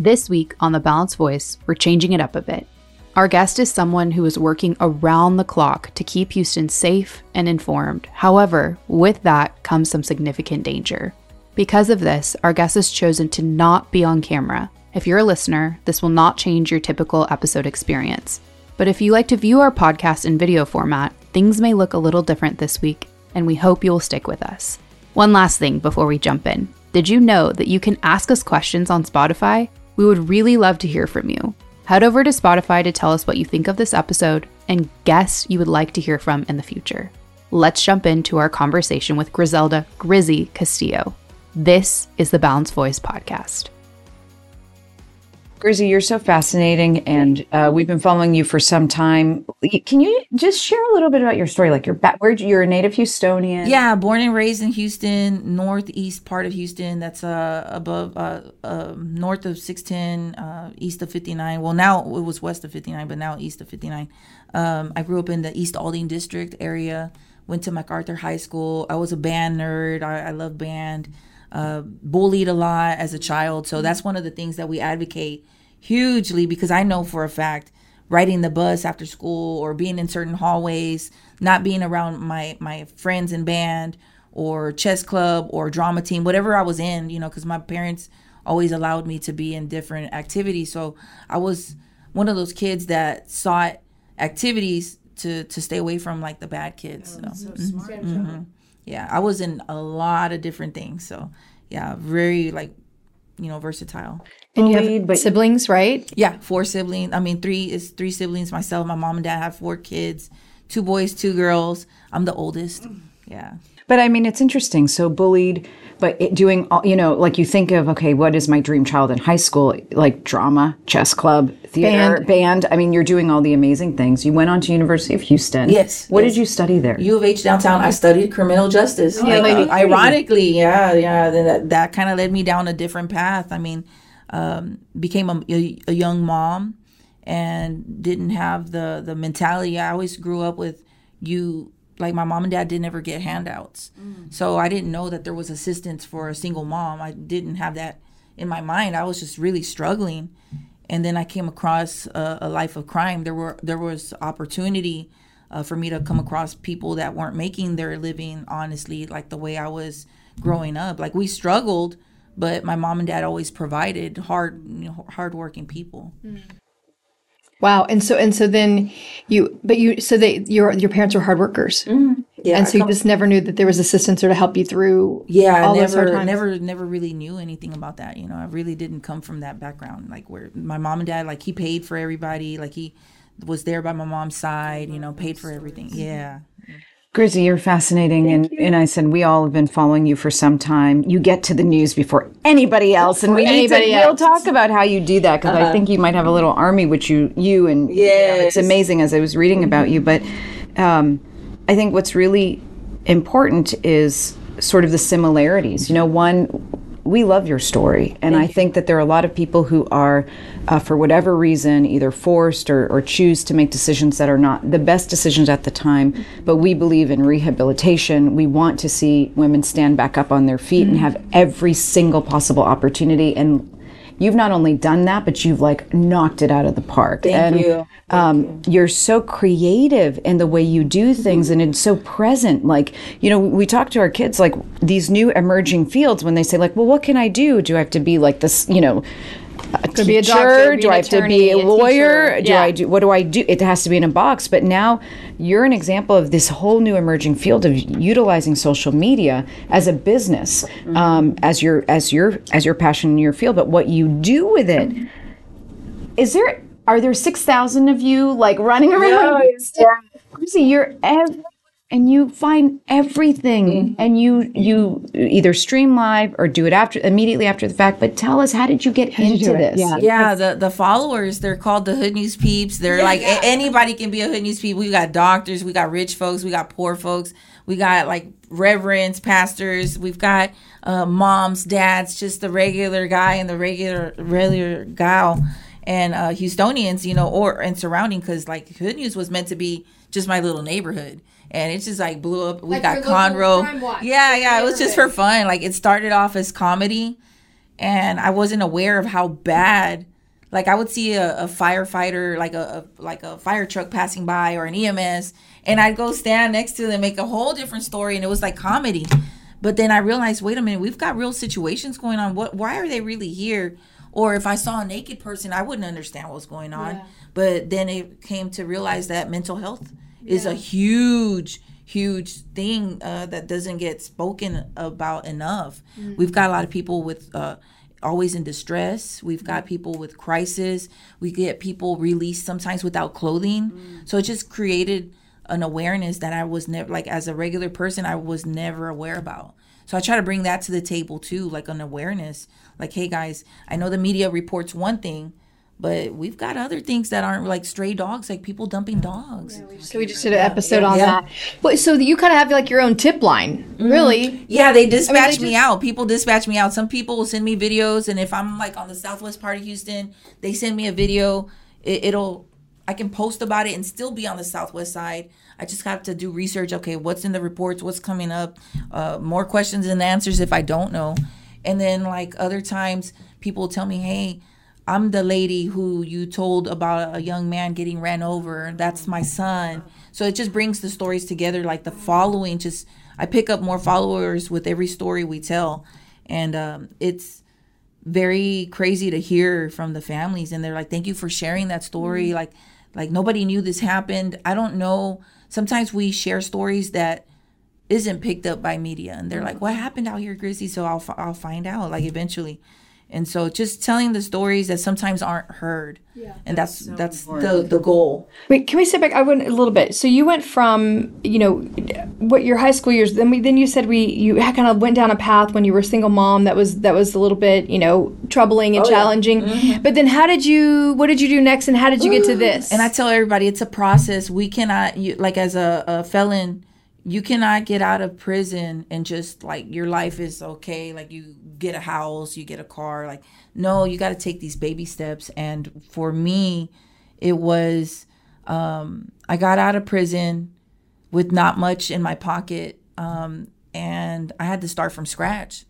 This week on The Balanced Voice, we're changing it up a bit. Our guest is someone who is working around the clock to keep Houston safe and informed. However, with that comes some significant danger. Because of this, our guest has chosen to not be on camera. If you're a listener, this will not change your typical episode experience. But if you like to view our podcast in video format, things may look a little different this week, and we hope you will stick with us. One last thing before we jump in. Did you know that you can ask us questions on Spotify? We would really love to hear from you. Head over to Spotify to tell us what you think of this episode and guests you would like to hear from in the future. Let's jump into our conversation with Griselda Grizzy Castillo. This is the Balanced Voice podcast. Grizzy, you're so fascinating, and uh, we've been following you for some time. Can you just share a little bit about your story? Like, you're back, where you're a native Houstonian. Yeah, born and raised in Houston, northeast part of Houston. That's uh, above, uh, uh, north of 610, uh, east of 59. Well, now it was west of 59, but now east of 59. Um, I grew up in the East Aldine district area. Went to MacArthur High School. I was a band nerd. I, I love band uh, bullied a lot as a child. So that's one of the things that we advocate hugely because I know for a fact riding the bus after school or being in certain hallways, not being around my my friends in band or chess club or drama team, whatever I was in, you know, because my parents always allowed me to be in different activities. So I was one of those kids that sought activities to to stay away from like the bad kids. Oh, so. so mm-hmm. Mm-hmm yeah, I was in a lot of different things. So yeah, very like, you know, versatile. And you have but siblings, right? Yeah, four siblings. I mean, three is three siblings. Myself, my mom and dad have four kids, two boys, two girls. I'm the oldest. Yeah. But I mean, it's interesting. So bullied, but it, doing all, you know, like you think of, okay, what is my dream child in high school? Like drama, chess club, theater, band. band. I mean, you're doing all the amazing things. You went on to University of Houston. Yes. What yes. did you study there? U of H downtown. I studied criminal justice. Oh, yeah, like, uh, ironically, yeah, yeah. That, that kind of led me down a different path. I mean, um, became a, a, a young mom and didn't have the the mentality. I always grew up with you like my mom and dad didn't ever get handouts. Mm. So I didn't know that there was assistance for a single mom. I didn't have that in my mind. I was just really struggling. And then I came across a, a life of crime. There were there was opportunity uh, for me to come across people that weren't making their living honestly, like the way I was growing up. Like we struggled, but my mom and dad always provided hard, you know, hardworking people. Mm. Wow. And so and so then you but you so they your your parents were hard workers. Mm-hmm. Yeah. And so you just never knew that there was assistance or to help you through Yeah, all never never never really knew anything about that. You know, I really didn't come from that background. Like where my mom and dad like he paid for everybody, like he was there by my mom's side, you know, paid for everything. Yeah. Grizzy, you're fascinating. Thank and, you. and I said, we all have been following you for some time. You get to the news before anybody else. And we need to, we'll talk about how you do that because uh-huh. I think you might have a little army, which you, you and yeah, you know, it's amazing as I was reading about you. But um, I think what's really important is sort of the similarities. You know, one, we love your story. And Thank I think that there are a lot of people who are, uh, for whatever reason, either forced or, or, choose to make decisions that are not the best decisions at the time. Mm-hmm. But we believe in rehabilitation. We want to see women stand back up on their feet mm-hmm. and have every single possible opportunity and you've not only done that, but you've like knocked it out of the park. Thank and, you. Thank um, you. are so creative in the way you do things mm-hmm. and it's so present. Like, you know, we talk to our kids like these new emerging fields when they say, like, well, what can I do? Do I have to be like this, you know, a teacher? Be a doctor, do I have attorney, to be a lawyer? Do I do what do I do? It has to be in a box. But now you're an example of this whole new emerging field of utilizing social media as a business, mm-hmm. um, as your as your as your passion in your field. But what you do with it is there are there six thousand of you like running around? No, yeah. See, you're every and you find everything mm-hmm. and you you either stream live or do it after immediately after the fact. But tell us how did you get how into you this? Yeah. Yeah the the followers they're called the hood news peeps. They're yeah, like yeah. anybody can be a hood news peep. We got doctors we got rich folks we got poor folks we got like reverends pastors we've got uh, moms dads just the regular guy and the regular regular gal and uh, houstonians you know or and surrounding because like hood news was meant to be just my little neighborhood and it just like blew up. We like got Conroe. Yeah, yeah, it was just for fun. Like it started off as comedy, and I wasn't aware of how bad. Like I would see a, a firefighter, like a, a like a fire truck passing by or an EMS, and I'd go stand next to them, make a whole different story, and it was like comedy. But then I realized, wait a minute, we've got real situations going on. What? Why are they really here? Or if I saw a naked person, I wouldn't understand what was going on. Yeah. But then it came to realize that mental health is a huge, huge thing uh, that doesn't get spoken about enough. We've got a lot of people with. Uh, always in distress. We've got people with crisis. We get people released sometimes without clothing. So it just created an awareness that i was never like as a regular person i was never aware about. So i try to bring that to the table too like an awareness. Like hey guys i know the media reports one thing but we've got other things that aren't like stray dogs like people dumping dogs So we just did an episode on Yeah. that. But so you kind of have like your own tip line, really. Yeah, they dispatch me just- out. People dispatch me out. Some people will send me videos, and if I'm like on the southwest part of Houston, they send me a video. It, it'll I can post about it and still be on the southwest side. I just have to do research. Okay, what's in the reports? What's coming up? Uh, more questions and answers if I don't know. And then like other times, people will tell me, "Hey, I'm the lady who you told about a young man getting ran over. That's my son." So it just brings the stories together. Like the following, just I pick up more followers with every story we tell, and um, it's very crazy to hear from the families and they're like thank you for sharing that story. Like like nobody knew this happened. I don't know. Sometimes we share stories that isn't picked up by media and they're like what happened out here Grizzy so i'll, I'll find out like eventually and so just telling the stories that sometimes aren't heard yeah. and that's that's the the goal Wait, can we step back? I went a little bit. So you went from you know what your high school years. Then we then you said we you kind of went down a path when you were a single mom that was that was a little bit you know troubling and oh, challenging. Mm-hmm. But then how did you? What did you do next? And how did you get to this? And I tell everybody it's a process. We cannot, you, like as a, a felon, you cannot get out of prison and just like your life is okay. Like you get a house, you get a car. Like, no, you got to take these baby steps. And for me, it was, um, I got out of prison with not much in my pocket. Um, and I had to start from scratch.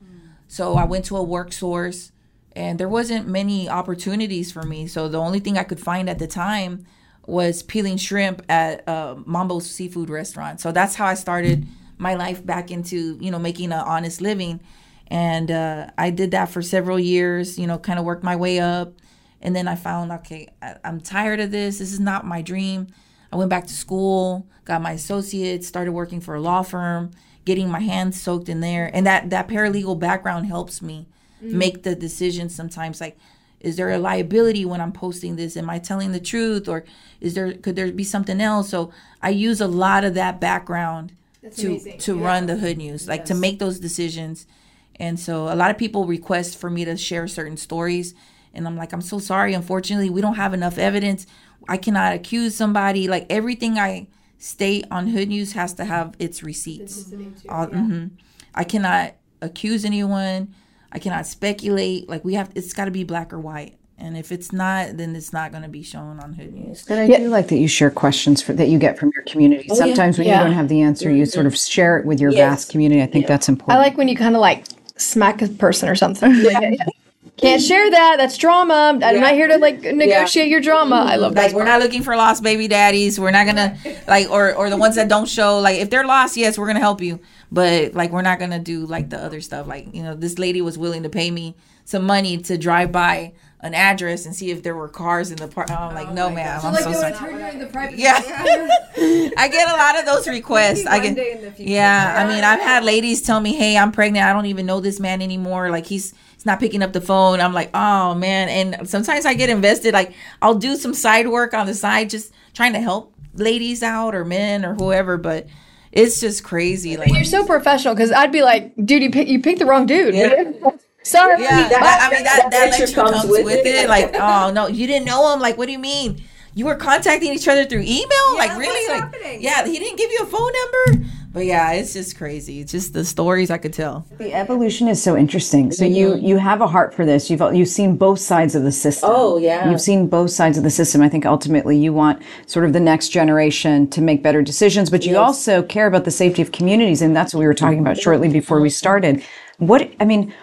So I went to a work source and there wasn't many opportunities for me. So the only thing I could find at the time was peeling shrimp at uh, Mambo's seafood restaurant. So that's how I started my life back into, you know, making an honest living. And uh, I did that for several years, you know, kind of worked my way up. And then I found, okay, I, I'm tired of this. This is not my dream. I went back to school, got my associates, started working for a law firm, getting my hands soaked in there. And that, that paralegal background helps me make the decisions sometimes like, is there a liability when I'm posting this? Am I telling the truth? Or is there could there be something else? So I use a lot of that background to to run the hood news, like to make those decisions. And so a lot of people request for me to share certain stories. And I'm like, I'm so sorry. Unfortunately, we don't have enough evidence. I cannot accuse somebody. Like everything I state on Hood News has to have its receipts. All- mhm. I cannot accuse anyone. I cannot speculate. Like we have, it's got to be black or white. And if it's not, then it's not going to be shown on Hood News. But I do like that you share questions for, that you get from your community. Oh, Sometimes when Yeah. you don't have the answer, you sort of mm-hmm. share it with your vast community. I think that's important. I like when you kind of like smack a person or something. Can't share that. That's drama. I'm not here to like negotiate your drama. I love that. Like we're not looking for lost baby daddies. We're not gonna like or or the ones that don't show. Like if they're lost, yes, we're gonna help you. But like we're not gonna do like the other stuff. Like you know, this lady was willing to pay me some money to drive by an address and see if there were cars in the park. I'm like, no, ma'am. I'm so sorry. Yeah, I get a lot of those requests. I get, yeah. I mean, I've had ladies tell me, "Hey, I'm pregnant. I don't even know this man anymore. Like he's he's not picking up the phone." I'm like, "Oh man!" And sometimes I get invested. Like I'll do some side work on the side, just trying to help ladies out or men or whoever. But it's just crazy. Like You're so professional because I'd be like, dude, you, pick, you picked the wrong dude. Sorry. Yeah, that, I mean that, that, that lecture lecture comes, comes with, with it. it. Like, oh no, you didn't know him. Like, what do you mean? You were contacting each other through email? like, really? Like, yeah, he didn't give you a phone number. But yeah, it's just crazy. It's just the stories I could tell. The evolution is so interesting. So you you have a heart for this. You've you've seen both sides of the system. Oh, yeah. You've seen both sides of the system. I think ultimately you want sort of the next generation to make better decisions, but you also care about the safety of communities, and that's what we were talking about shortly before we started. What I mean,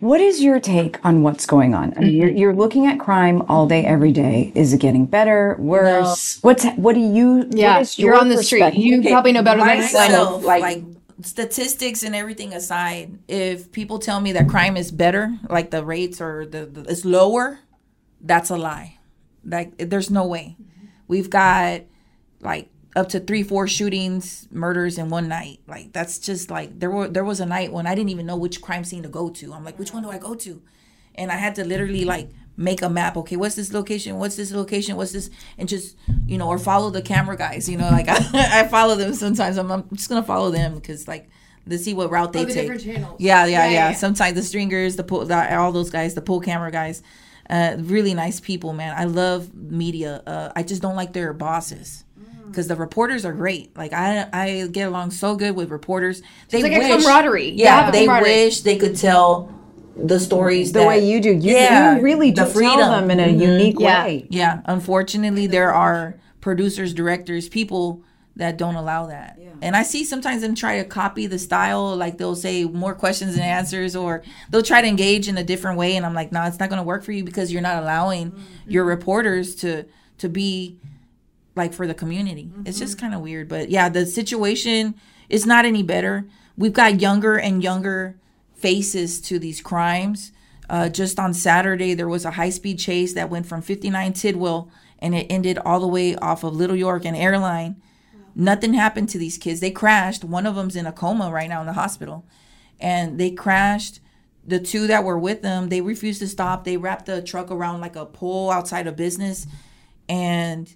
What is your take on what's going on? I mean, you're, mm-hmm. you're looking at crime all day, every day. Is it getting better, worse? What's what do you? Yeah, what is you're your on the street. perspective? You probably know better than us. myself, like- like, statistics and everything aside, if people tell me that crime is better, like the rates or the, the is lower, that's a lie. Like there's no way. Mm-hmm. We've got like up to three, four shootings, murders in one night. Like that's just like there were there was a night when I didn't even know which crime scene to go to. I'm like, which one do I go to? And I had to literally like make a map. Okay, what's this location? What's this location? What's this? And just you know, or follow the camera guys. You know, like I, I follow them sometimes. I'm, I'm just gonna follow them because like to see what route they oh, the take. different channels. Yeah, yeah, Yeah, yeah, yeah, yeah. Sometimes the stringers, the pull, the, all those guys, the pull camera guys, uh, really nice people, man. I love media. Uh, I just don't like their bosses. Because the reporters are great. Like I, I get along so good with reporters. They like a camaraderie. You have Yeah, they camaraderie. wish they could tell the stories the that- way you do. You, yeah, you really do the freedom. tell them in a Mhm. unique Yeah. way. Yeah, unfortunately, there are producers, directors, people that don't allow that. Yeah. And I see sometimes them try to copy the style, like they'll say more questions and answers, or they'll try to engage in a different way. And I'm like, no, it's not going to work for you because you're not allowing your reporters to to be like for the community. It's just kind of weird. But yeah, the situation is not any better. We've got younger and younger faces to these crimes. Uh, just on Saturday, there was a high speed chase that went from 59 Tidwell and it ended all the way off of Little York and Airline. Nothing happened to these kids. They crashed. One of them's in a coma right now in the hospital. And they crashed. The two that were with them, they refused to stop. They wrapped the truck around like a pole outside a business and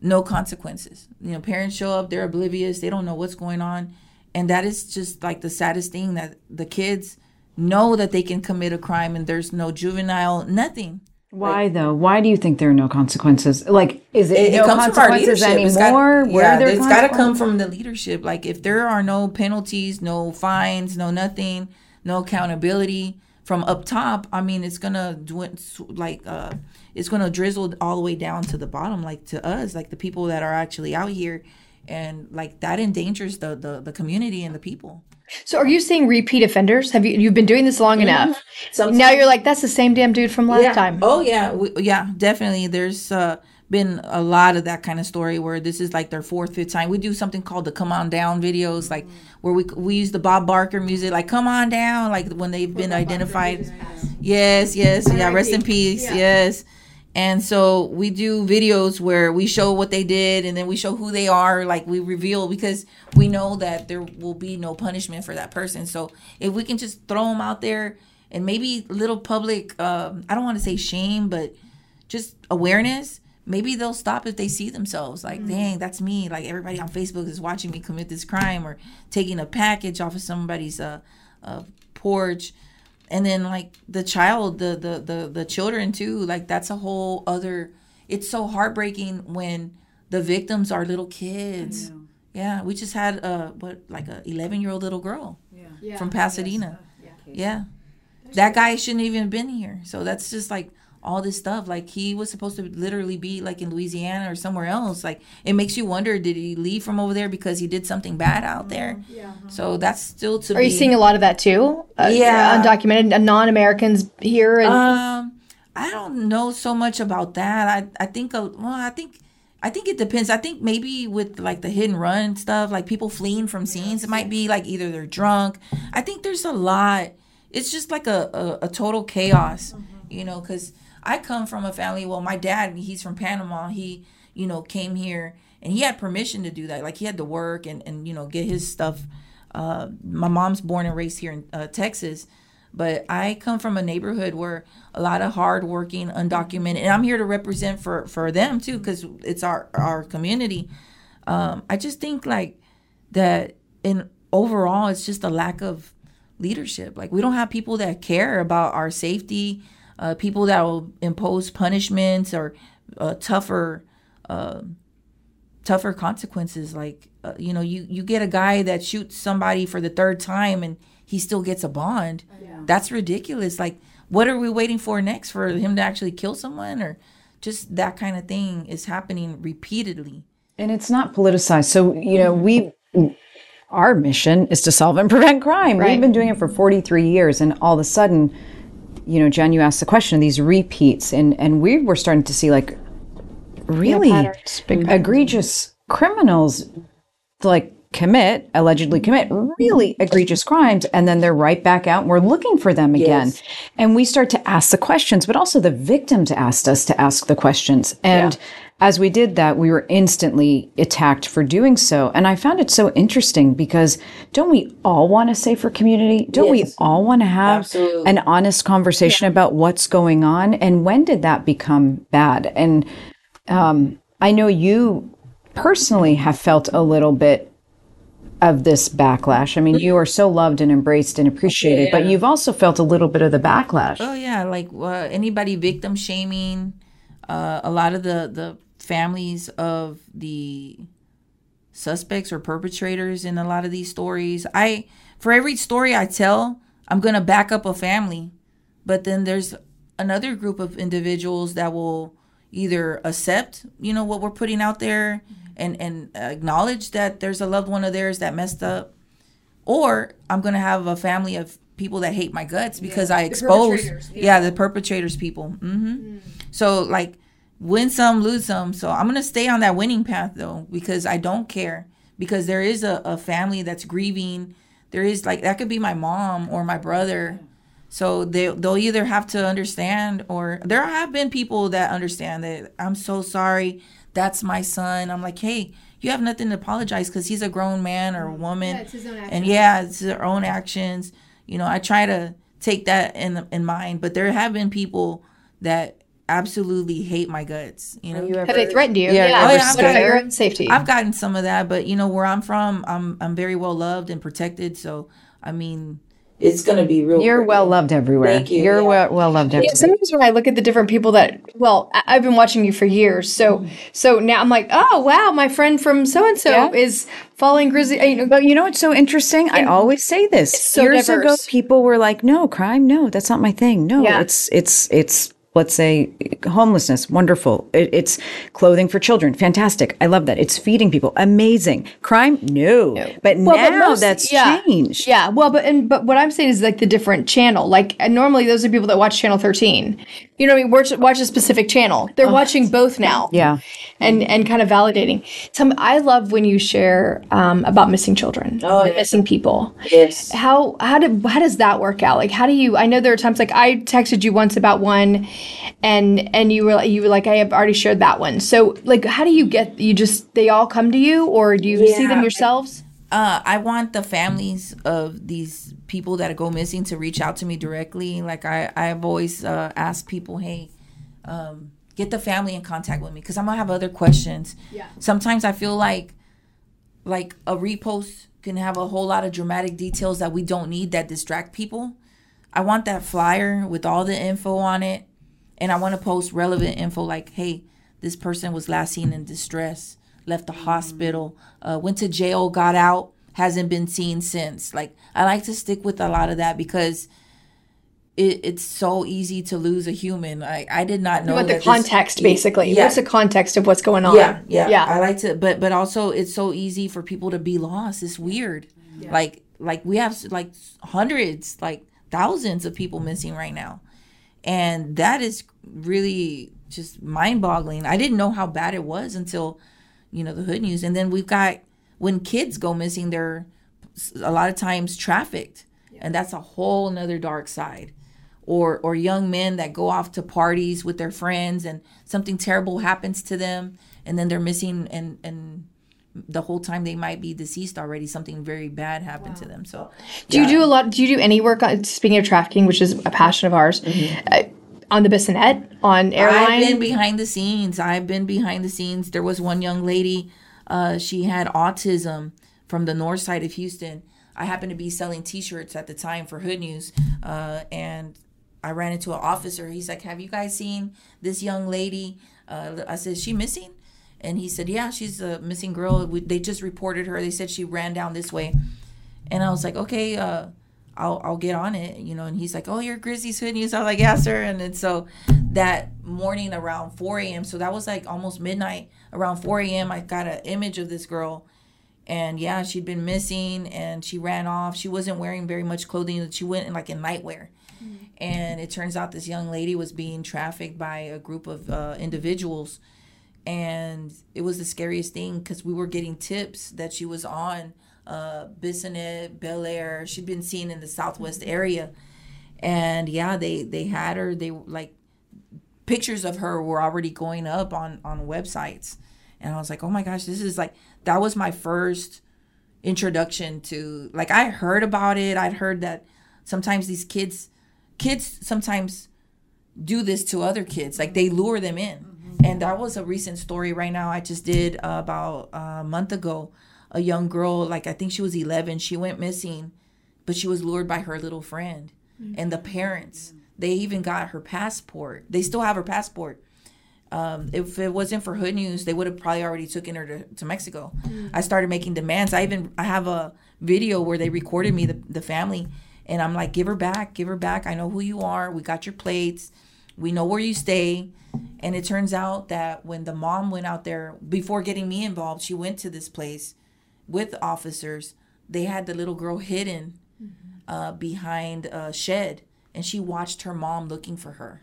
no consequences. You know, parents show up, they're oblivious, they don't know what's going on. And that is just like the saddest thing that the kids know that they can commit a crime and there's no juvenile, nothing. Why though? Why do you think there are no consequences? Like, is it, It, no it comes from our consequences leadership. It's got- anymore? Yeah, it's got to come from the leadership. Like if there are no penalties, no fines, no nothing, no accountability from up top, I mean, it's gonna like uh, it's gonna drizzle all the way down to the bottom, like to us, like the people that are actually out here, and like that endangers the the, the community and the people. So are you saying repeat offenders? Have you you've been doing this long enough? Sometimes- Now you're like that's the same damn dude from last time. Oh yeah, we, yeah, definitely. There's uh, been a lot of that kind of story where this is like their fourth, fifth time. We do something called the "Come On Down" videos, like where we we use the Bob Barker music, like "Come On Down," like when they've been identified. Yes, yes, yeah. Rest in peace. Yes. And so we do videos where we show what they did and then we show who they are, like we reveal because we know that there will be no punishment for that person. So if we can just throw them out there and maybe little public, um, I don't want to say shame, but just awareness, maybe they'll stop if they see themselves like, dang, that's me. Like everybody on Facebook is watching me commit this crime or taking a package off of somebody's uh, uh, porch. And then like the child the, the the the children too like that's a whole other it's so heartbreaking when the victims are little kids. Yeah we just had a what like a 11 year old little girl Yeah, from pasadena. Yeah. That guy shouldn't even have been here. So that's just like all this stuff like he was supposed to literally be like in louisiana or somewhere else like it makes you wonder did he leave from over there because he did something bad out there yeah so that's still to Are you seeing a lot of that too? Uh, Yeah. undocumented uh, non-Americans here and Um, I don't know so much about that. I I think a well, I think I think it depends. I think maybe with like the hit and run stuff, like people fleeing from scenes, it might be like either they're drunk. I think there's a lot. It's just like a a, a total chaos, you know. Because I come from a family. Well, my dad, he's from Panama. He you know came here and he had permission to do that. Like he had to work and and you know get his stuff. Uh, my mom's born and raised here in uh, Texas but I come from a neighborhood where a lot of hardworking, undocumented, and I'm here to represent for for them too, because it's our our community. Um, I just think like that in overall, it's just a lack of leadership. Like we don't have people that care about our safety, uh, people that will impose punishments or uh, tougher. Uh, tougher consequences like uh, you know you you get a guy that shoots somebody for the third time and he still gets a bond that's ridiculous like what are we waiting for next for him to actually kill someone or just that kind of thing is happening repeatedly and it's not politicized. So you know, we our mission is to solve and prevent crime. We've been doing it for 43 years, and all of a sudden, you know, Jenn, you asked the question of these repeats, and and we were starting to see like really patterns, big mm-hmm. egregious criminals like commit allegedly commit really egregious crimes and then they're right back out and we're looking for them again. And we start to ask the questions but also the victims asked us to ask the questions. And as we did that we were instantly attacked for doing so and i found it so interesting because don't we all want a safer community don't we all want to have Absolutely. an honest conversation about what's going on and when did that become bad and um, i know you personally have felt a little bit of this backlash. I mean, you are so loved and embraced and appreciated, but you've also felt a little bit of the backlash. Oh yeah, like uh, anybody victim shaming. Uh, a lot of the the families of the suspects or perpetrators in a lot of these stories. I for every story I tell, I'm gonna back up a family, but then there's another group of individuals that will either accept, you know, what we're putting out there and and acknowledge that there's a loved one of theirs that messed up, or I'm gonna have a family of people that hate my guts because I expose, yeah. the perpetrators people. hmm So like, win some, lose some. So I'm gonna stay on that winning path though because I don't care because there is a, a family that's grieving. There is like that could be my mom or my brother. So they they'll either have to understand or there have been people that understand that I'm so sorry. That's my son. I'm like, hey, you have nothing to apologize because he's a grown man or a woman. it's his own actions. And yeah, it's their own actions. You know, I try to take that in in mind, but there have been people that absolutely hate my guts. You know, Have they threatened you? Yeah, yeah. Oh, ever What about scared? your own safety? I've gotten some of that, but you know where I'm from, I'm I'm very well loved and protected. So I mean, it's gonna be real. You're pretty. well loved everywhere. Thank you, You're yeah. well, well loved Yeah, sometimes when I look at the different people that, well, I- I've been watching you for years, so mm-hmm. so now I'm like, oh wow, my friend from so and so is following Grizzy. You know, But you know what's so interesting? I always say this. so Years ago, people were like, "No crime, no, that's not my thing. No, Yeah. it's it's it's let's say homelessness, wonderful. It, it's clothing for children, fantastic. I love that. It's feeding people, amazing. Crime, no. But Well, but most- that's yeah. changed. Yeah, well, but and but what I'm saying is like the different channel. Like and normally those are people that watch channel 13. You know what I mean? Watch, watch a specific channel. They're watching both now. Yeah. and and kind of validating. Some I love when you share um, about missing children, Oh, missing people. Yes. How how did how does that work out? Like how do you? I know there are times like I texted you once about one, and and you were like- you were like I have already shared that one. So like how do you get you just they all come to you or do you see them Yeah. yourselves? Uh, I want the families of these people that go missing to reach out to me directly. Like I, I've always uh, asked people, hey, um, get the family in contact with me because I'm gonna have other questions. Yeah. Sometimes I feel like, like a repost can have a whole lot of dramatic details that we don't need that distract people. I want that flyer with all the info on it, and I want to post relevant info like, hey, this person was last seen in distress, left the hospital, uh, went to jail, got out, hasn't been seen since. Like, I like to stick with a lot of that because it, it's so easy to lose a human. I, I did not know You the that this- context basically. Yeah. What's the context of what's going on? yeah, yeah, yeah. I like to, but but also it's so easy for people to be lost. It's weird. Like like we have like hundreds, like thousands of people missing right now, and that is really just mind boggling. I didn't know how bad it was until you know the hood news, and then we've got when kids go missing, they're a lot of times trafficked, and that's a whole nother dark side. Or or young men that go off to parties with their friends and something terrible happens to them and then they're missing and and the whole time they might be deceased already something very bad happened to them so Do you do a lot? Do you do any work on speaking of trafficking, which is a passion of ours, uh, on the Bissonnet, on airline? I've been behind the scenes. I've been behind the scenes. There was one young lady, uh, she had autism from the north side of Houston. I happened to be selling T-shirts at the time for Hood News, uh, and I ran into an officer. He's like, "Have you guys seen this young lady?" Uh, I said, "Is "She missing?" And he said, "Yeah, she's a missing girl. We, they just reported her. They said she ran down this way." And I was like, "Okay, uh, I'll I'll get on it, you know." And he's like, "Oh, you're Grizzy's Hood News." I was like, "Yeah, sir." And then so that morning around 4 a.m., so that was like almost midnight. Around 4 a.m., I got an image of this girl, And yeah, she'd been missing and she ran off. She wasn't wearing very much clothing. That she went in like in nightwear. And it turns out this young lady was being trafficked by a group of uh, individuals. And it was the scariest thing because we were getting tips that she was on uh, Bissonnet, Bellaire. She'd been seen in the Southwest area. And yeah, they, they had her. They like pictures of her were already going up on, on websites. And I was like, oh my gosh, this is like, that was my first introduction to, like, I heard about it. I'd heard that sometimes these kids, kids sometimes do this to other kids like they lure them in and that was a recent story right now. I just did uh, about a month ago a young girl like i think she was 11 she went missing but she was lured by her little friend and the parents. They even got her passport. They still have her passport. Um, if it wasn't for hood news they would have probably already taken her to, to mexico. I started making demands. I even i have a video where they recorded me the, the family and i'm like give her back give her back. I know who you are. We got your plates we know where you stay. And it turns out that when the mom went out there before getting me involved she went to this place with officers. They had the little girl hidden uh, behind a shed and she watched her mom looking for her.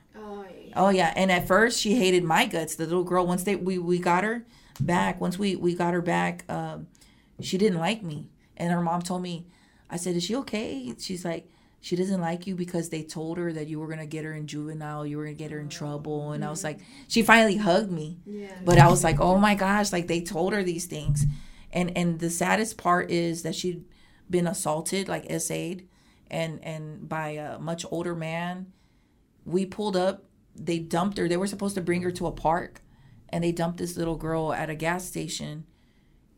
Oh yeah. And at first she hated my guts. The little girl once they we, we got her back once we we got her back um, she didn't like me. And her mom told me i said is she okay? She's like she doesn't like you because they told her that you were gonna get her in juvenile you were gonna get her in trouble and i was mm-hmm. like she finally hugged me. Yeah. but i was like oh my gosh like they told her these things. And and the saddest part is that she'd been assaulted like SA'd and and by a much older man. We pulled up they dumped her they were supposed to bring her to a park and they dumped this little girl at a gas station.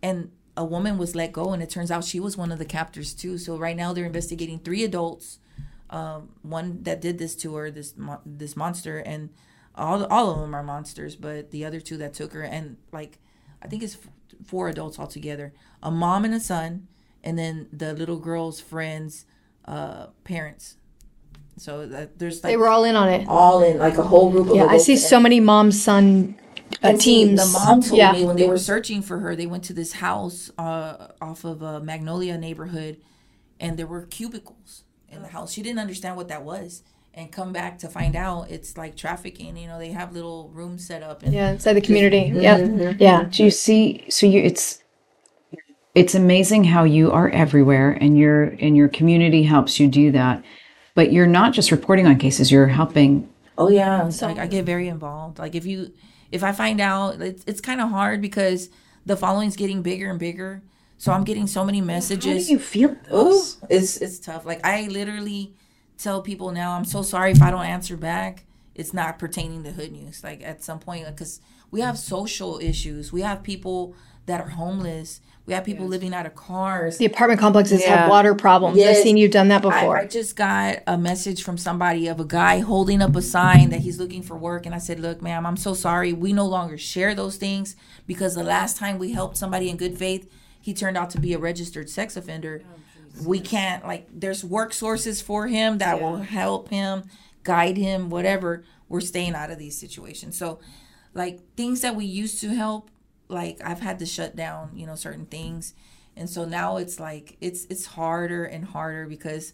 And a woman was let go and it turns out she was one of the captors too. So right now they're investigating three adults um, one that did this to her this mo- this monster and all all of them are monsters but the other two that took her and like i think it's f- four adults altogether a mom and a son and then the little girl's friends uh parents. So that there's like They were all in on it. all in like a whole group of Yeah, I see so many mom son uh, and see, teams. The mom told yeah. me when they were searching for her, they went to this house uh, off of a Magnolia neighborhood, and there were cubicles in the house. She didn't understand what that was, and come back to find out it's like trafficking. You know, they have little rooms set up. And Yeah, inside the community. Yeah. Yeah. Do you see? So you, it's it's amazing how you are everywhere, and your and your community helps you do that. But you're not just reporting on cases; you're helping. Oh yeah, so like I get very involved. Like if you, if I find out, it's it's kind of hard because the following's getting bigger and bigger. So I'm getting so many messages. How do you feel? Ooh, it's it's tough. Like I literally tell people now, I'm so sorry if I don't answer back. It's not pertaining to hood news. Like at some point, because we have social issues, we have people that are homeless, we have people living out of cars. The apartment complexes Yeah. have water problems. I've seen you've done that before. I just got a message from somebody of a guy holding up a sign that he's looking for work. And I said, Look, ma'am, I'm so sorry. We no longer share those things because the last time we helped somebody in good faith, he turned out to be a registered sex offender. Oh, we can't, like, there's work sources for him that will help him, guide him, whatever. We're staying out of these situations. So, like, things that we used to help, like, I've had to shut down, you know, certain things. And so now it's like, it's, it's harder and harder because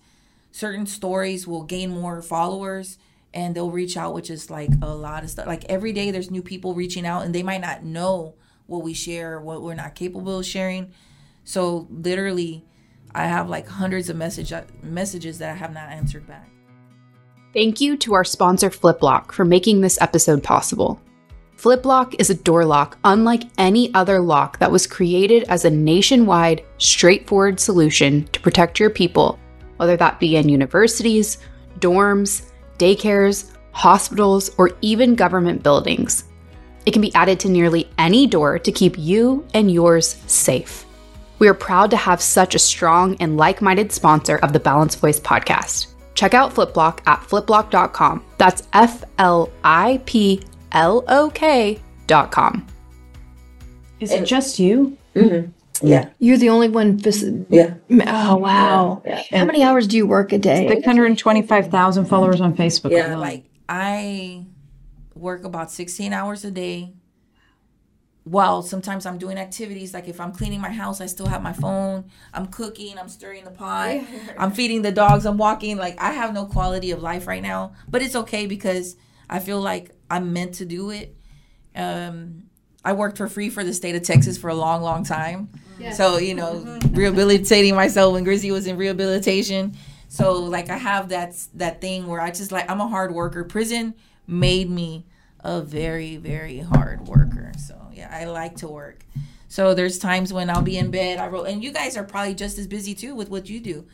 certain stories will gain more followers and they'll reach out which is like a lot of stuff. Like every day there's new people reaching out and they might not know what we share, what we're not capable of sharing. So literally I have like hundreds of message messages that I have not answered back. Thank you to our sponsor FlipLok for making this episode possible. FlipLok is a door lock unlike any other lock that was created as a nationwide, straightforward solution to protect your people, whether that be in universities, dorms, daycares, hospitals, or even government buildings. It can be added to nearly any door to keep you and yours safe. We are proud to have such a strong and like minded sponsor of the Balanced Voice podcast. Check out FlipLok at fliplok.com. That's F L I P L O K.com. Is it just you? Mm-hmm. Yeah. You're the only one. Vis- Yeah. oh wow! How many hours do you work a day? Six hundred twenty-five thousand followers on Facebook. Yeah, alone. like I work about 16 hours a day while sometimes I'm doing activities, like if I'm cleaning my house, I still have my phone. I'm cooking, I'm stirring the pot, I'm feeding the dogs, I'm walking. Like I have no quality of life right now, but it's okay because I feel like I'm meant to do it. Um, I worked for free for the state of Texas for a long, long time. So, you know, rehabilitating myself when Grizzy was in rehabilitation. So like I have that that thing where I just like I'm a hard worker. Prison made me a very, very hard worker. So yeah, I like to work. So there's times when I'll be in bed. I roll, and you guys are probably just as busy too with what you do.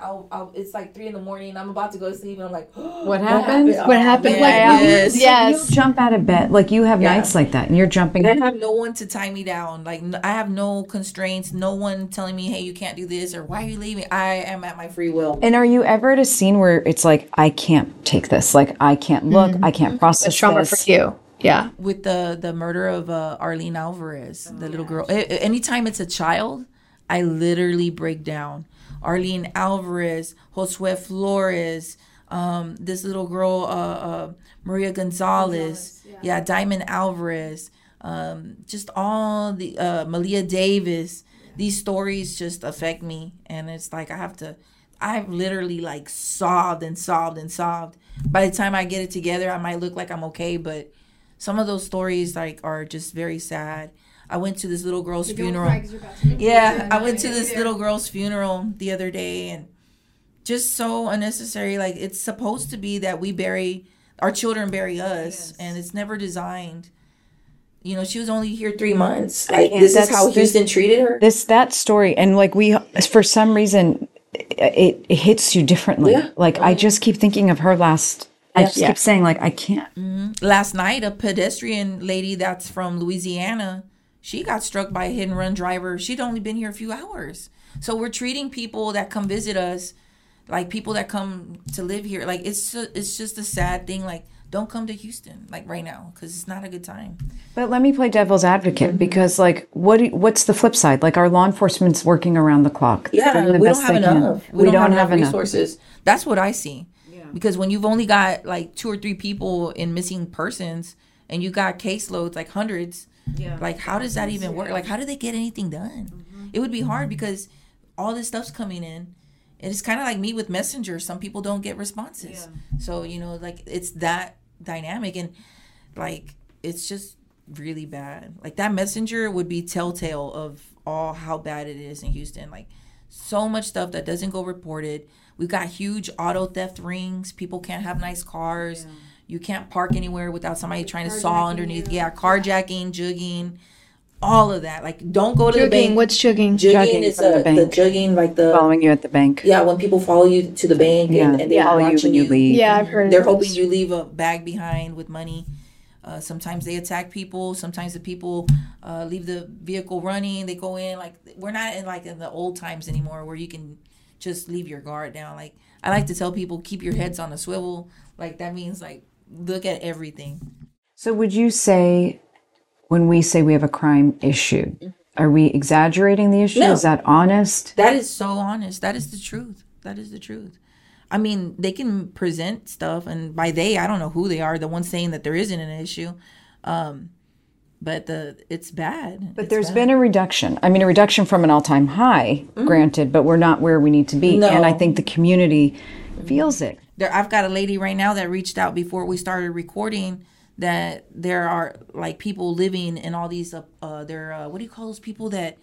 I'll, I'll, it's like three in the morning. I'm about to go to sleep, and I'm like, What happened? What happened? Yeah, Like, yes. yes. You jump out of bed. Like you have Yeah. nights like that and you're jumping. I have no one to tie me down. Like I have no constraints. No one telling me, "Hey, you can't do this," or "Why are you leaving?" I am at my free will. And are you ever at a scene where it's like, I can't take this. Like I can't look. I can't process Trauma this. for you. Yeah. with the the murder of uh, Arlene Alvarez, the little girl. A- a- anytime it's a child, I literally break down. Arlene Alvarez, Josue Flores, um, this little girl, uh, uh, Maria Gonzalez, yeah. Diamond Alvarez, um, just all the uh, Maleah Davis. These stories just affect me, and it's like I have to. I've literally like sobbed and sobbed and sobbed. By the time I get it together, I might look like I'm okay, but some of those stories like are just very sad. I went to this little girl's funeral. Yeah, I went to this little girl's funeral the other day and just so unnecessary. Like it's supposed to be that we bury our children bury us and it's never designed. You know, she was only here three months. Like this is That's- how this- Houston treated her. This that story and like we for some reason it, it hits you differently. Yeah. Like I just keep thinking of her last. I just Yeah. keep saying like I can't. Mm-hmm. last night a pedestrian lady that's from louisiana she got struck by a hit and run driver. She'd only been here a few hours. So we're treating people that come visit us like people that come to live here. Like it's it's just a sad thing. Like don't come to houston like right now because it's not a good time. But let me play devil's advocate because like what do, what's the flip side? Like our law enforcement's working around the clock. yeah the we don't have enough. we, don't, have, enough. resources. That's what i see. Yeah. because when you've only got like two or three people in missing persons and you got caseloads like hundreds like how does that even work? Like how do they get anything done? Mm-hmm. It would be hard mm-hmm. because all this stuff's coming in. And it's kind of like me with messenger some people don't get responses. So you know like it's that dynamic and like it's just really bad. Like that messenger would be telltale of all how bad it is in houston. Like so much stuff that doesn't go reported. We've got huge auto theft rings. People can't have nice cars you can't park anywhere without somebody trying to saw underneath yeah carjacking jugging all of that like don't go to the bank What's jugging? jugging Jugging is from the a, the, bank. jugging like the Following you at the bank. yeah when people follow you to the bank Yeah. and, and they're Follow you watching when you leave. Yeah, I've heard. they're of hoping those. you leave a bag behind with money. Uh, sometimes they attack people. Sometimes the people uh, leave the vehicle running. They go in like we're not in like in the old times anymore where you can just leave your guard down. Like I like to tell people, keep your heads on a swivel. Like that means like look at everything. So would you say when we say we have a crime issue, are we exaggerating the issue? No. Is that honest? That is so honest. That is the truth. That is the truth. I mean, they can present stuff, and by they, I don't know who they are. The ones saying that there isn't an issue, um, but the it's bad. But there's been a reduction. I mean, a reduction from an all-time high, granted, but we're not where we need to be. No. And I think the community feels it. there i've got a lady right now that reached out before we started recording that there are like people living in all these uh, uh they're uh, what do you call those people that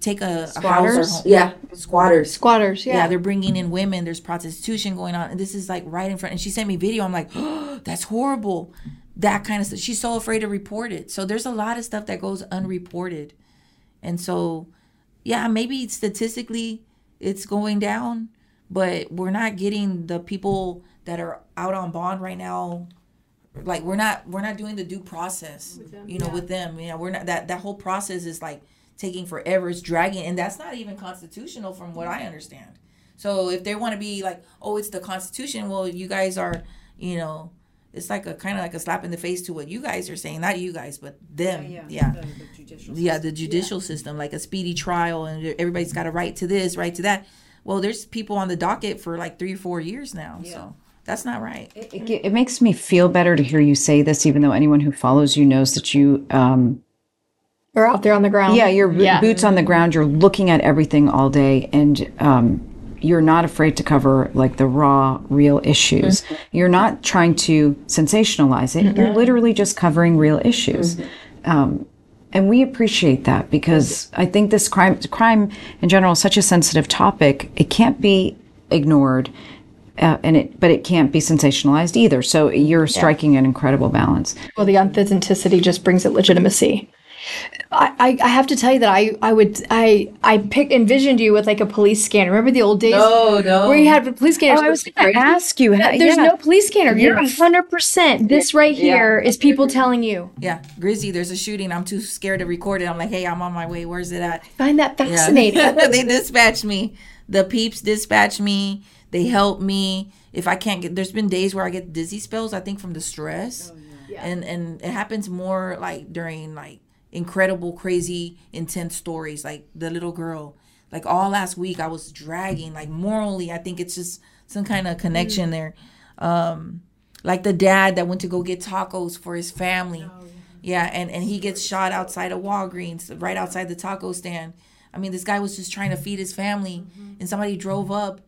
take a, a house or Squatters? home? yeah squatters Squatters. yeah. Yeah. they're bringing in women there's prostitution going on and this is like right in front and she sent me video i'm like oh, that's horrible that kind of stuff. She's so afraid to report it. So there's a lot of stuff that goes unreported. And so yeah maybe statistically it's going down but we're not getting the people that are out on bond right now. Like we're not we're not doing the due process you know with them. You know we're not that that whole process is like taking forever. It's dragging and that's not even constitutional from what i understand. So if they want to be like oh it's the constitution well you guys are you know it's like a kind of like a slap in the face to what you guys are saying not you guys but them. Yeah yeah. The judicial system. like a speedy trial and everybody's got a right to this right to that. Well there's people on the docket for like three or four years now so that's not right. It, it makes me feel better to hear you say this, even though anyone who follows you knows that you um, Or out there on the ground. Yeah, you're boots on the ground. You're looking at everything all day, and um, you're not afraid to cover like the raw, real issues. Mm-hmm. You're not trying to sensationalize it. You're literally just covering real issues. Mm-hmm. Um, and we appreciate that because I think this crime, crime in general, is such a sensitive topic. It can't be ignored, uh, and it, but it can't be sensationalized either. So you're striking an incredible balance. Well, the authenticity just brings it legitimacy. I, I, I have to tell you that I, I would I I picked envisioned you with like a police scanner. Remember the old days? No, no. Where you had a police scanner. Oh, I was going to ask you. how- There's yeah. no police scanner. You're hundred percent. This right here is people telling you. Yeah, Grizzy, there's a shooting. I'm too scared to record it. I'm like, hey, I'm on my way. Where's it at? Find that Yeah. fascinating. they dispatch me. The peeps dispatch me. They help me. If I can't get, there's been days where I get dizzy spells. I think from the stress, oh, and and it happens more like during like incredible, crazy, intense stories. Like the little girl. Like all last week, I was dragging. Like morally, I think it's just some kind of connection there. Um, like the dad that went to go get tacos for his family. Yeah, and, and he gets shot outside of Walgreens, right outside the taco stand. I mean, this guy was just trying to feed his family, and somebody drove up,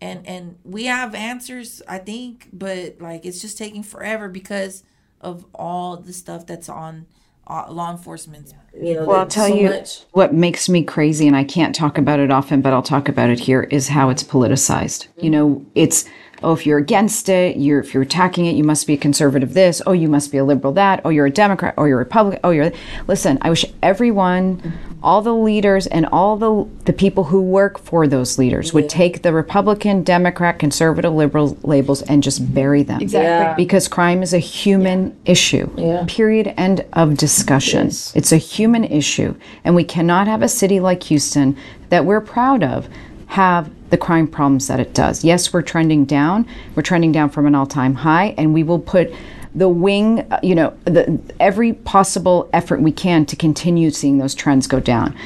and and we have answers, I think, but like it's just taking forever because of all the stuff that's on uh, law enforcement. You know, Well, I'll tell you what makes me crazy, and I can't talk about it often, but I'll talk about it here, is how it's politicized. You know, it's, oh, if you're against it, you're if you're attacking it, you must be a conservative this, oh, you must be a liberal that, oh, you're a Democrat, oh, you're a Republican, oh, you're. Listen, I wish everyone, all the leaders, and all the the people who work for those leaders would take the Republican, Democrat, conservative, liberal labels and just bury them. Exactly. Because crime is a human issue. yeah. Period. End of discussion. It's a human issue. And we cannot have a city like Houston that we're proud of have the crime problems that it does. Yes, we're trending down. We're trending down from an all time high, and we will put the wing, uh, you know, the, every possible effort we can to continue seeing those trends go down.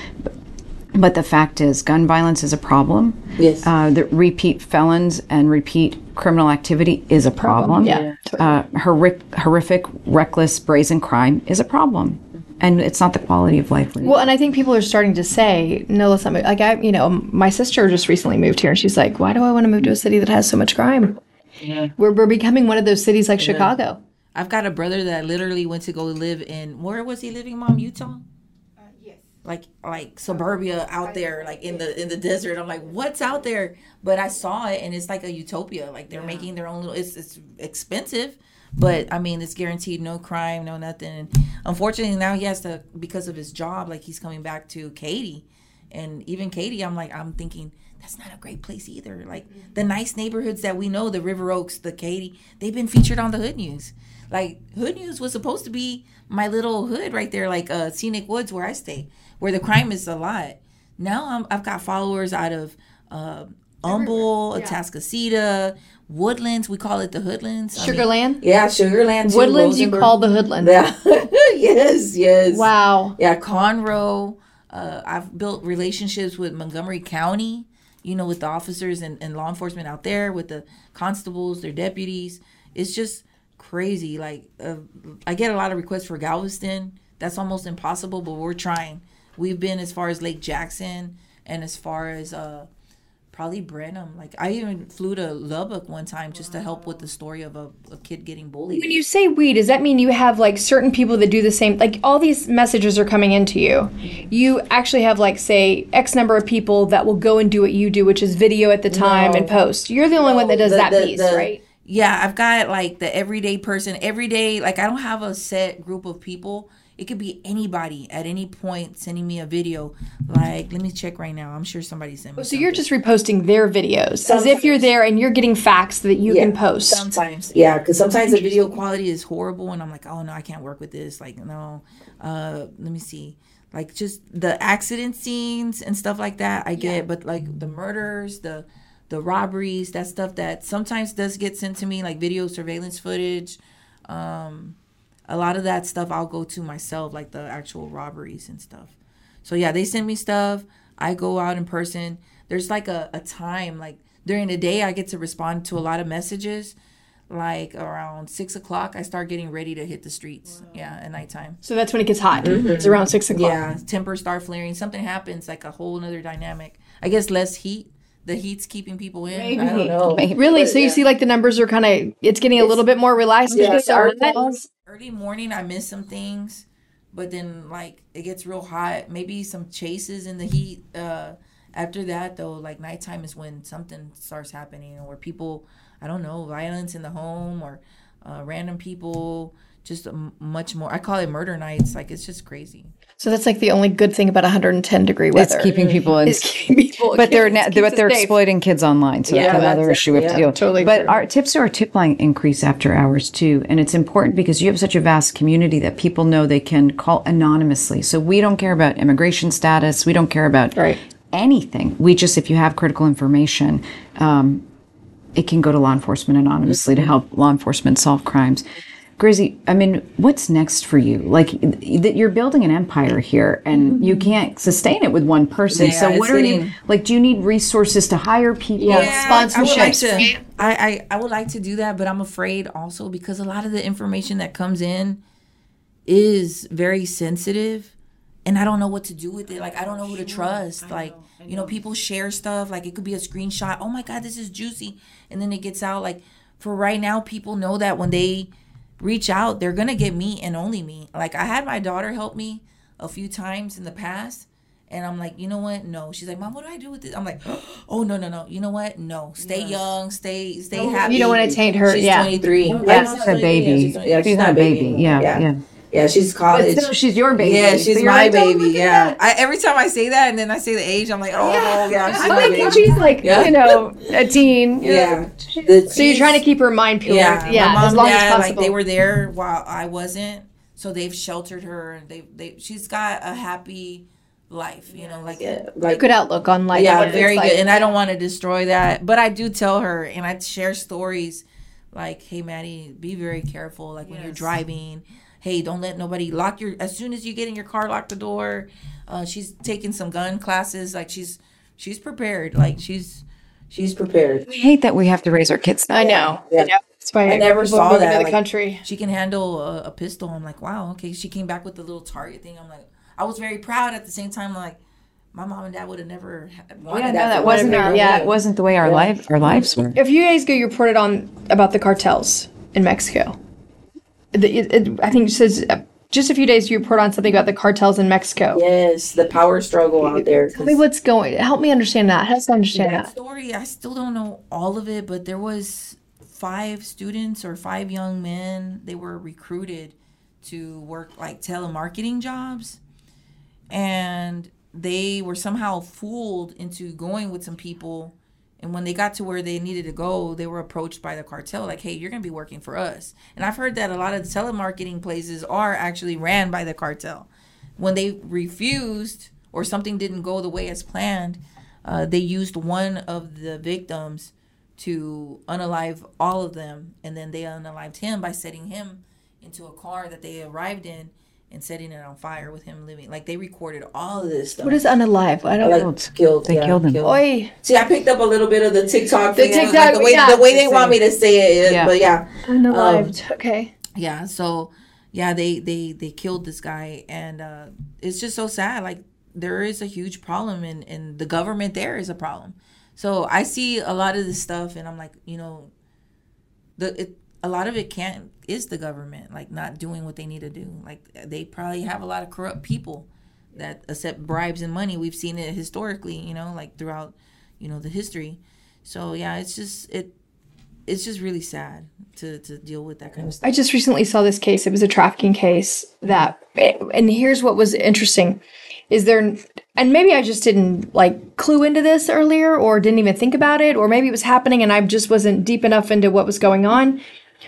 But the fact is, gun violence is a problem. Yes. Uh, the repeat felons and repeat criminal activity is a problem. Yeah, Uh, horrific, horrific, reckless, brazen crime is a problem. And it's not the quality of life. we Well, and I think people are starting to say, no, let's not move. Like, I, you know, my sister just recently moved here and she's like, why do I want to move to a city that has so much crime? Yeah. We're, we're becoming one of those cities like Chicago. I've got a brother that literally went to go live in where was he living, Mom? Utah. Uh, yes. Like like suburbia out there, like in the in the desert. I'm like, what's out there? But I saw it, and it's like a utopia. Like they're making their own little. It's it's expensive, but I mean, it's guaranteed no crime, no nothing. And unfortunately, now he has to because of his job. Like he's coming back to Katy, and even Katy, I'm like, I'm thinking that's not a great place either. Like the nice neighborhoods that we know, the River Oaks, the Katy, they've been featured on the Hood News. Like Hood News was supposed to be my little hood right there, like uh, Scenic Woods where I stay, where the crime is a lot. Now I'm, I've got followers out of uh, Humble, Atascocita, Woodlands. We call it the Hoodlands. I mean- Sugarland? yeah, Sugarland. too, Woodlands, you call the Hoodlands. Yeah. yes, yes. Wow. Yeah, Conroe. Uh, I've built relationships with Montgomery County, you know, with the officers and, and law enforcement out there, with the constables, their deputies. It's just crazy. Like, uh, I get a lot of requests for Galveston. That's almost impossible, but we're trying. We've been as far as Lake Jackson and as far as uh, probably Brenham. Like, I even flew to Lubbock one time just to help with the story of a, a kid getting bullied. When you say we, does that mean you have like certain people that do the same? Like all these messages are coming into you. You actually have like say X number of people that will go and do what you do, which is video at the time and post. You're the only one that does the- that the- piece, the- right? Yeah, I've got like the everyday person. Every day, like I don't have a set group of people. It could be anybody at any point sending me a video. Like, let me check right now. I'm sure somebody sent me. So you're just reposting their videos as if you're there and you're getting facts that you can post. Sometimes, yeah, because sometimes the video quality is horrible, and I'm like, oh no, I can't work with this. Like, no, uh, let me see, like just the accident scenes and stuff like that. I get, but like the murders, the the robberies, that stuff that sometimes does get sent to me, like video surveillance footage. Um, a lot of that stuff I'll go to myself, like the actual robberies and stuff. So yeah, they send me stuff. I go out in person. There's like a, a time, like during the day, I get to respond to a lot of messages. like around six o'clock, I start getting ready to hit the streets. Yeah, at nighttime. So that's when it gets hot. Mm-hmm. It's around six o'clock. Yeah, tempers start flaring. Something happens, like a whole other dynamic. I guess less heat. The heat's keeping people in. I don't know. Really? So you see, like the numbers are kind of it's getting a little bit more relaxed. Yeah, because our our- phones- Early morning, I miss some things, but then like it gets real hot. Maybe some chases in the heat. Uh, after that, though, like nighttime is when something starts happening, or people, I don't know, violence in the home, or uh, random people. Just m- much more. I call it murder nights. Like it's just crazy. So that's like the only good thing about 110 degree weather. It's keeping people in. Is keeping people. But they're na- but they're safe. exploiting kids online, so Yeah, that's another that's issue we have to deal. with. totally But true. our tips to our tip line increase after hours too, and it's important because you have such a vast community that people know they can call anonymously. So we don't care about immigration status. We don't care about Right. anything. We just if you have critical information. Um, it can go to law enforcement anonymously to help law enforcement solve crimes. Grizzy, I mean, what's next for you? Like that you're building an empire here and you can't sustain it with one person. Yeah, so what are you like do you need resources to hire people? Yeah. I would like Sponsorships. to. I, I I would like to do that, but I'm afraid also because a lot of the information that comes in is very sensitive, and I don't know what to do with it. Like I don't know who to trust. like you know, people share stuff. Like it could be a screenshot. Oh my god, this is juicy, and then it gets out. Like for right now, people know that when they reach out, they're gonna get me and only me. Like I had my daughter help me a few times in the past. And I'm like, you know what? No. She's like, Mom, what do I do with this? I'm like, oh no, no, no. You know what? No. Stay young. Stay, stay happy. You don't want to taint her. She's yeah. 23. Yeah, She's a baby. she's- yeah, she's not a baby. Yeah, yeah. Yeah, she's college. she's your baby. Yeah, she's my like, "Oh, baby. Yeah. I, every time I say that and then I say the age, I'm like, oh, yeah, she's I my like baby. she's like, Yeah. you know, a teen. yeah. So you're trying to keep her mind pure. yeah, Yeah, my mom as long and as dad, possible. like they were there while I wasn't, so they've sheltered her. They, they, she's got a happy life, you know, like Yeah, like good outlook on life. yeah, very like. good. And I don't want to destroy that, but I do tell her, and I share stories like, "Hey, Maddie, be very careful. Like when you're driving, hey, don't let nobody lock your. As soon as you get in your car, lock the door." Uh, she's taking some gun classes. Like she's she's prepared. Like she's she's prepared. We hate that we have to raise our kids. I know. Yeah. I know. That's why I never saw move into that, the like- country. she can handle a, a pistol. I'm like, wow, okay. She came back with the little target thing. I'm like, I was very proud. At the same time, like, my mom and dad would have never ha- wanted Yeah, no, that. that wasn't our, yeah, it wasn't the way our life our lives were. A few days ago, you reported on about the cartels in Mexico. The, it, it, I think it says uh, just a few days you report on something about the cartels in Mexico. Yes, the power struggle out there. Tell me what's going. Help me understand that. Help us understand that that. story i still don't know all of it but there was five students or five young men they were recruited to work like telemarketing jobs and they were somehow fooled into going with some people and when they got to where they needed to go they were approached by the cartel like hey you're going to be working for us. And i've heard that a lot of telemarketing places are actually ran by the cartel. When they refused or something didn't go the way as planned uh, they used one of the victims to unalive all of them and then they unalived him by setting him into a car that they arrived in and setting it on fire with him living like they recorded all of this stuff What is unalive? I don't. like killed. They yeah, killed him. Oi, See, I picked up a little bit of the TikTok. The thing, like, the way yeah. the way they want me to say it, Yeah. but yeah, unalived. okay. yeah so yeah they they they killed this guy and uh it's just so sad like there is a huge problem and and the government there is a problem so i see a lot of this stuff and i'm like you know the it a lot of it can't is the government like not doing what they need to do like they probably have a lot of corrupt people that accept bribes and money we've seen it historically you know like throughout you know the history so yeah it's just it it's just really sad to to deal with that kind of stuff I just recently saw this case. It was a trafficking case that, and here's what was interesting: is there, and maybe I just didn't like clue into this earlier, or didn't even think about it, or maybe it was happening and I just wasn't deep enough into what was going on.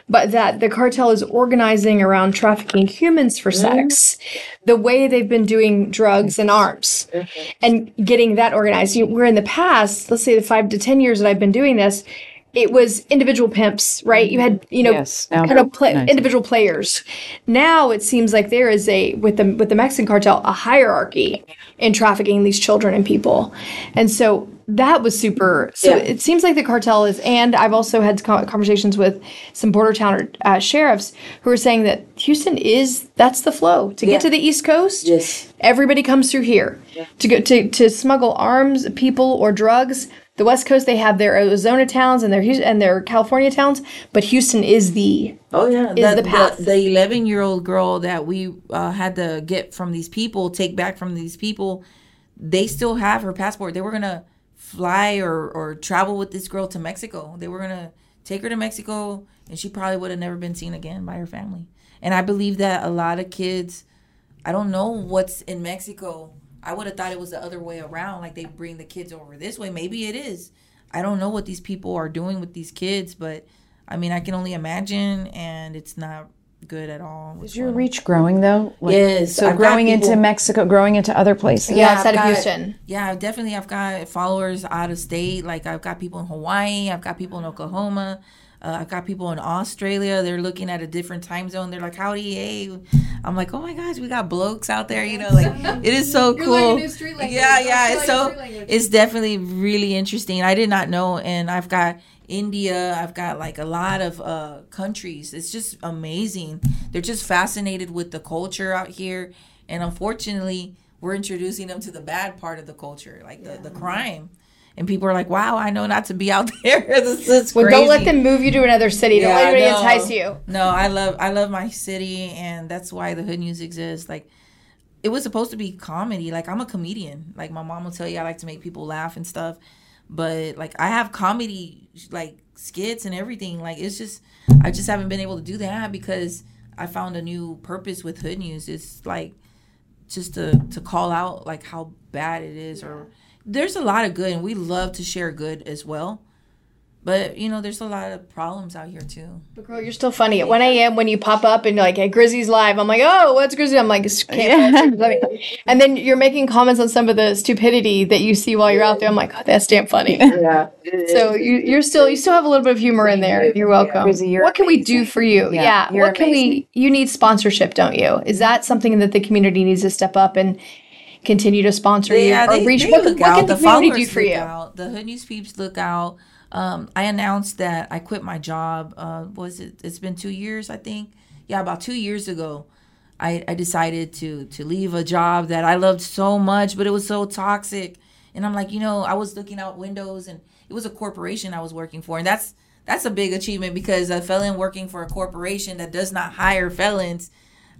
But that the cartel is organizing around trafficking humans for mm-hmm. sex, the way they've been doing drugs and arms, mm-hmm. and getting that organized. You, where in the past, let's say the five to ten years that I've been doing this, it was individual pimps, right? You had you know Yes, kind of play, nice. individual players. Now it seems like there is a with the with the Mexican cartel a hierarchy in trafficking these children and people, and so that was super. So Yeah. it seems like the cartel is, and I've also had conversations with some border town uh, sheriffs who are saying that Houston is that's the flow to Yeah. get to the East Coast. Yes. Everybody comes through here to go to to smuggle arms, people, or drugs. The West Coast they have their Arizona towns and their Houston, and their California towns, but Houston is the Oh yeah, Is the path. the eleven year old girl that we uh, had to get from these people, take back from these people, they still have her passport. They were gonna fly or or travel with this girl to Mexico. They were gonna take her to Mexico, and she probably would have never been seen again by her family. And I believe that a lot of kids, I don't know what's in Mexico. I would have thought it was the other way around. Like they bring the kids over this way. Maybe it is. I don't know what these people are doing with these kids, but I mean, I can only imagine, and it's not good at all. Is your reach growing though? Like, Yes, So I've got growing into Mexico, growing into other places. yeah, I've outside of Houston. Yeah, definitely. I've got followers out of state. Like I've got people in Hawaii. I've got people in Oklahoma. Uh, I've got people in Australia. They're looking at a different time zone. They're like, "Howdy, hey!" I'm like, "Oh my gosh, we got blokes out there." You know, like it is so You're cool. learning new street yeah, yeah. It's so it's definitely really interesting. I did not know, and I've got India. I've got like a lot of uh, countries. It's just amazing. They're just fascinated with the culture out here, and unfortunately, we're introducing them to the bad part of the culture, like the, the crime. And people are like, "Wow, I know not to be out there. this is Well, crazy." don't let them move you to another city. Don't let anybody no. entice you. No, I love I love my city, and that's why the hood news exists. Like, it was supposed to be comedy. Like, I'm a comedian. Like, my mom will tell you I like to make people laugh and stuff. But like, I have comedy like skits and everything. Like, it's just I just haven't been able to do that because I found a new purpose with hood news. It's like just to to call out like how bad it is or there's a lot of good and we love to share good as well but you know there's a lot of problems out here too But girl, you're still funny. At 1 a.m. when you pop up and you're like, hey, Grizzy's live. I'm like, oh, what's Grizzy? I'm like, can't and then you're making comments on some of the stupidity that you see while you're out there. I'm like, oh, that's damn funny. Yeah. So you, you're still you still have a little bit of humor in there. You're welcome. Grizzy, you're what can we do for you? Yeah, Yeah. you're What can we? You need sponsorship, don't you? Is that something that the community needs to step up and continue to sponsor you yeah, or they, reach? they what, what out. can the, the followers do for you? out. The Hood News peeps look out. Um, I announced that I quit my job. Uh, was it? It's been two years, I think. Yeah, about two years ago, I, I decided to to leave a job that I loved so much, but it was so toxic. And I'm like, you know, I was looking out windows, and it was a corporation I was working for, and that's that's a big achievement because a felon working for a corporation that does not hire felons.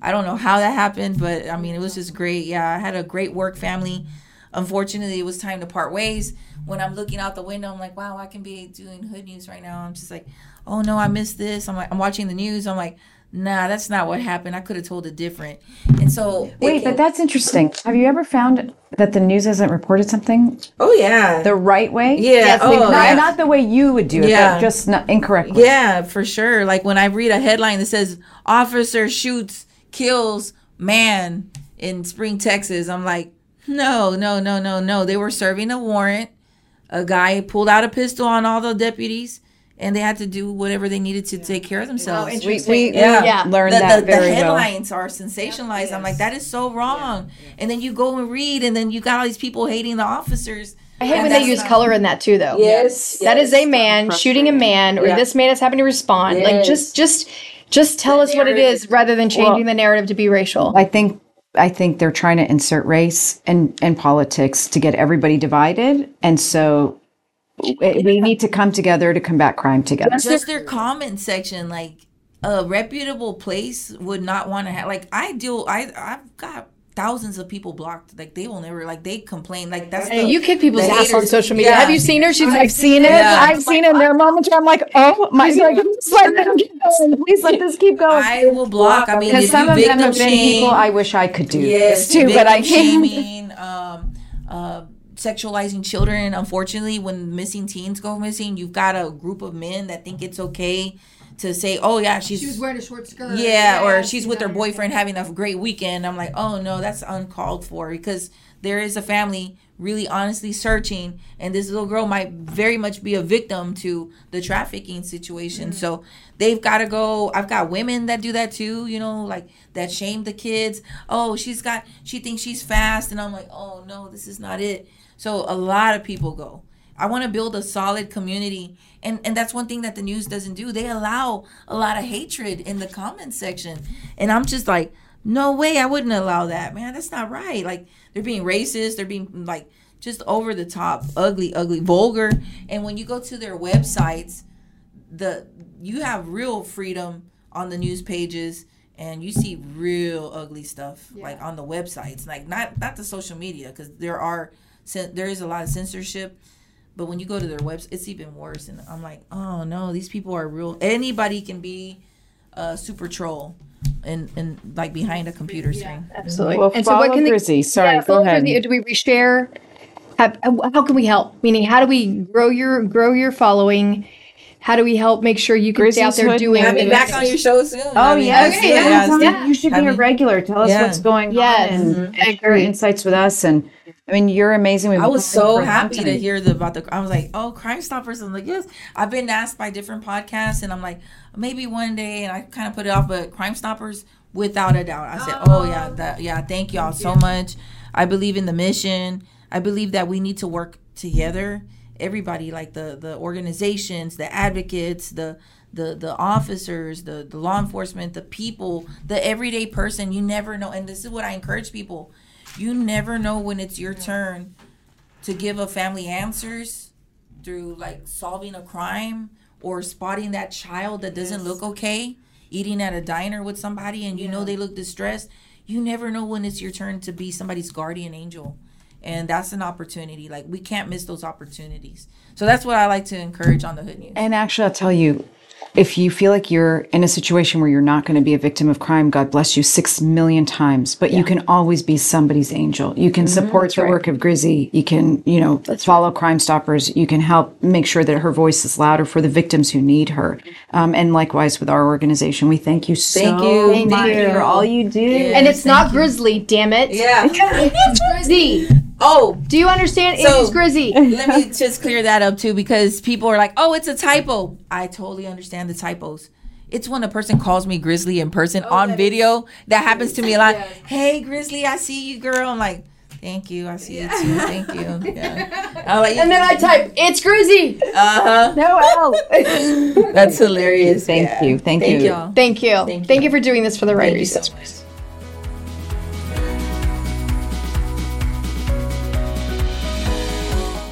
I don't know how that happened, but I mean, it was just great. Yeah, I had a great work family. Unfortunately, it was time to part ways. When I'm looking out the window, I'm like, wow, I can be doing hood news right now. I'm just like, oh no, I missed this. I'm like, I'm watching the news. I'm like, nah, that's not what happened. I could have told it different. And so, Wait, but that's interesting. Have you ever found that the news hasn't reported something Oh yeah. the right way? yeah. Yes, oh, Not, yeah. not the way you would do it, Yeah. but just not incorrectly. Yeah, for sure. Like when I read a headline that says officer shoots, kills man in Spring, Texas, I'm like, no, no, no, no, no. They were serving a warrant. A guy pulled out a pistol on all the deputies, and they had to do whatever they needed to take care of themselves. We, we, Yeah. we Yeah. learned the, that the, very the well. headlines are sensationalized. I'm like, that is so wrong. And then you go and read, and then you got all these people hating the officers. I hate And when they use not- color in that too, though. Yes. That is a man shooting a man, or Yeah. this man is having to respond. Like just, just, just tell us what it is, rather than changing the narrative to be racial. I think I think they're trying to insert race and and politics to get everybody divided, and so we we need to come together to combat crime together. just their comment section like a reputable place would not want to have like i deal i i've got thousands of people blocked like they will never like they complain like that's the, you kick people's the ass on social media. Yeah. Have you seen her? She's like, I've seen it. Yeah. I've seen it. There are moments where I'm like, oh my, like, please let them keep going. Please let this keep going. i will block i mean Because some you of them victim have been shame people I wish I could do yes this too, but I can't. shaming um uh sexualizing children unfortunately when missing teens go missing you've got a group of men that think it's okay to say, oh yeah, she's She was wearing a short skirt. yeah, or I she's with her boyfriend having a great weekend. I'm like, oh no, that's uncalled for because there is a family really honestly searching, and this little girl might very much be a victim to the trafficking situation. Mm-hmm. So they've got to go. I've got women that do that too, you know, like that shame the kids. Oh, she's got, she thinks she's fast, and I'm like, oh no, this is not it. So a lot of people go. I want to build a solid community. And and that's one thing that the news doesn't do. They allow a lot of hatred in the comment section. And I'm just like, no way, I wouldn't allow that. Man, that's not right. Like they're being racist, they're being like just over the top, ugly, ugly, vulgar. And when you go to their websites, the you have real freedom on the news pages and you see real ugly stuff like on the websites like not not the social media because there are there is a lot of censorship but when you go to their website it's even worse and i'm like oh no these people are real anybody can be a super troll and and like behind a computer screen Absolutely. Well, and so, what follow can the Sorry, yeah, go ahead. Grizzy. Do we reshare? Have, how can we help? Meaning, how do we grow your grow your following? How do we help make sure you can stay out there doing? Have me Maybe back on your show soon. Oh I mean, yes, Okay, yeah, yeah, tell yeah. You should I be a regular. Tell us yeah. what's going Yes. on and, and share insights with us. And I mean, you're amazing. We've I was so for a happy to hear the, about the. I was like, "Oh, Crime Stoppers!" I'm like, "Yes." I've been asked by different podcasts, and I'm like, maybe one day, and I kind of put it off. But Crime Stoppers, without a doubt, I said, "Oh yeah, oh. that yeah." Thank y'all so much. I believe in the mission. I believe that we need to work together. Everybody, like the the organizations, the advocates, the the the officers, the the law enforcement, the people, the everyday person. You never know, and this is what I encourage people. You never know when it's your turn to give a family answers through like solving a crime or spotting that child that doesn't look okay eating at a diner with somebody and you know they look distressed. You never know when it's your turn to be somebody's guardian angel and that's an opportunity. Like we can't miss those opportunities. So that's what i like to encourage on the hood news. And actually, I'll tell you, if you feel like you're in a situation where you're not going to be a victim of crime, God bless you six million times. But you can always be somebody's angel. You can support the work of Grizzy. You can, you know, follow Crime Stoppers. You can help make sure that her voice is louder for the victims who need her. Um, and likewise with our organization, we thank you so Thank you. Thank much you. for all you do. and it's not Grizzly, damn it. Yeah. it's Grizzy. Oh, Do you understand? So- it's Grizzy. let me just clear that up too because people are like oh it's a typo i totally understand the typos it's when a person calls me grizzly in person on video that happens to me a lot hey grizzly i see you girl i'm like thank you i see you too thank you yeah. I'm like, And then I type, it's Grizzy. uh-huh No, Al. that's hilarious Thank Yeah. you. Thank, thank you. y'all Thank you. Thank Thank you. you for doing this for the right reasons.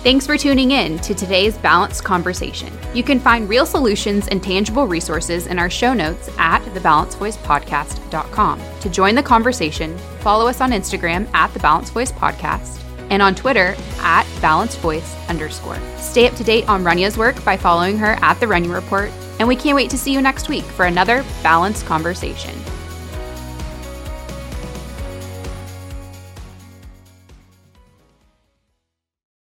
Thanks for tuning in to today's balanced conversation. You can find real solutions and tangible resources in our show notes at thebalancedvoicepodcast.com. To join the conversation, follow us on Instagram at the Balanced Voice Podcast and on Twitter at Balanced Voice underscore. Stay up to date on Rania's work by following her at the Runya Report, and we can't wait to see you next week for another balanced conversation.